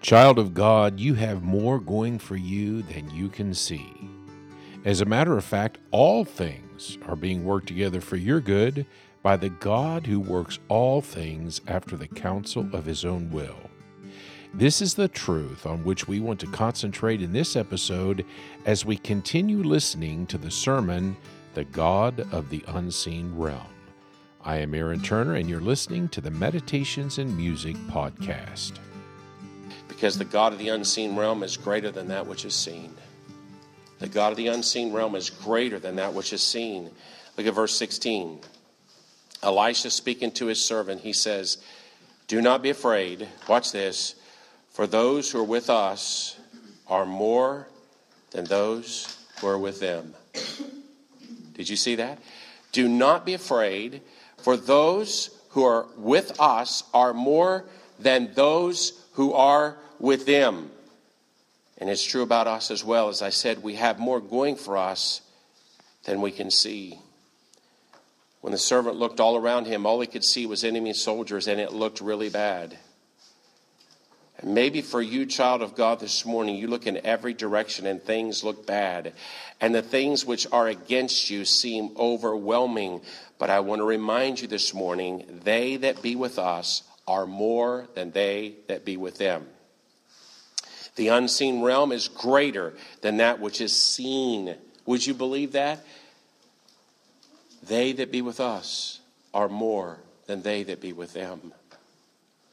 Child of God, you have more going for you than you can see. As a matter of fact, all things are being worked together for your good by the God who works all things after the counsel of his own will. This is the truth on which we want to concentrate in this episode as we continue listening to the sermon, The God of the Unseen Realm. I am Aaron Turner, and you're listening to the Meditations and Music Podcast because the God of the unseen realm is greater than that which is seen. The God of the unseen realm is greater than that which is seen. Look at verse 16. Elisha speaking to his servant, he says, Do not be afraid. Watch this. For those who are with us are more than those who are with them. Did you see that? Do not be afraid, for those who are with us are more than those who are with them. And it's true about us as well. As I said, we have more going for us than we can see. When the servant looked all around him, all he could see was enemy soldiers, and it looked really bad. And maybe for you, child of God, this morning, you look in every direction and things look bad. And the things which are against you seem overwhelming. But I want to remind you this morning they that be with us are more than they that be with them. The unseen realm is greater than that which is seen. Would you believe that? They that be with us are more than they that be with them.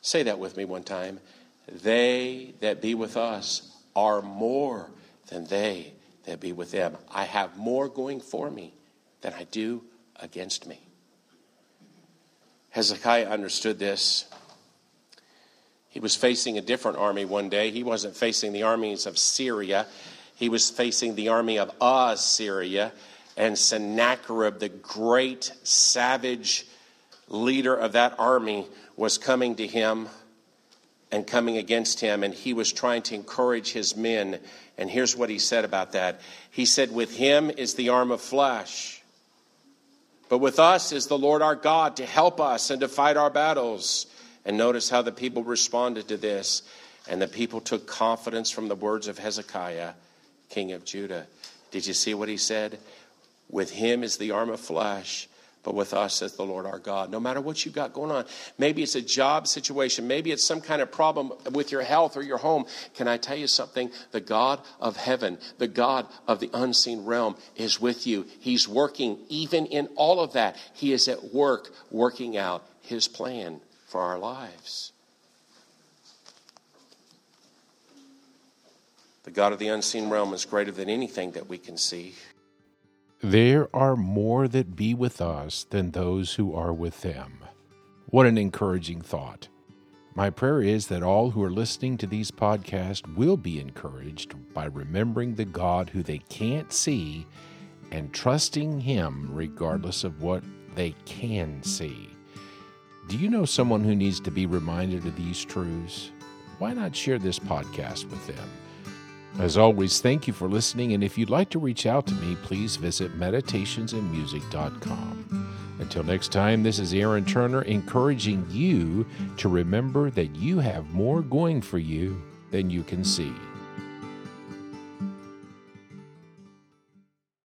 Say that with me one time. They that be with us are more than they that be with them. I have more going for me than I do against me. Hezekiah understood this. He was facing a different army one day. He wasn't facing the armies of Syria, he was facing the army of Assyria. And Sennacherib, the great savage leader of that army, was coming to him and coming against him. And he was trying to encourage his men. And here's what he said about that He said, With him is the arm of flesh. But with us is the Lord our God to help us and to fight our battles. And notice how the people responded to this. And the people took confidence from the words of Hezekiah, king of Judah. Did you see what he said? With him is the arm of flesh, but with us is the Lord our God. No matter what you've got going on, maybe it's a job situation, maybe it's some kind of problem with your health or your home. Can I tell you something? The God of heaven, the God of the unseen realm is with you. He's working even in all of that. He is at work working out his plan for our lives. The God of the unseen realm is greater than anything that we can see. There are more that be with us than those who are with them. What an encouraging thought. My prayer is that all who are listening to these podcasts will be encouraged by remembering the God who they can't see and trusting Him regardless of what they can see. Do you know someone who needs to be reminded of these truths? Why not share this podcast with them? As always, thank you for listening, and if you'd like to reach out to me, please visit meditationsandmusic.com. Until next time, this is Aaron Turner encouraging you to remember that you have more going for you than you can see.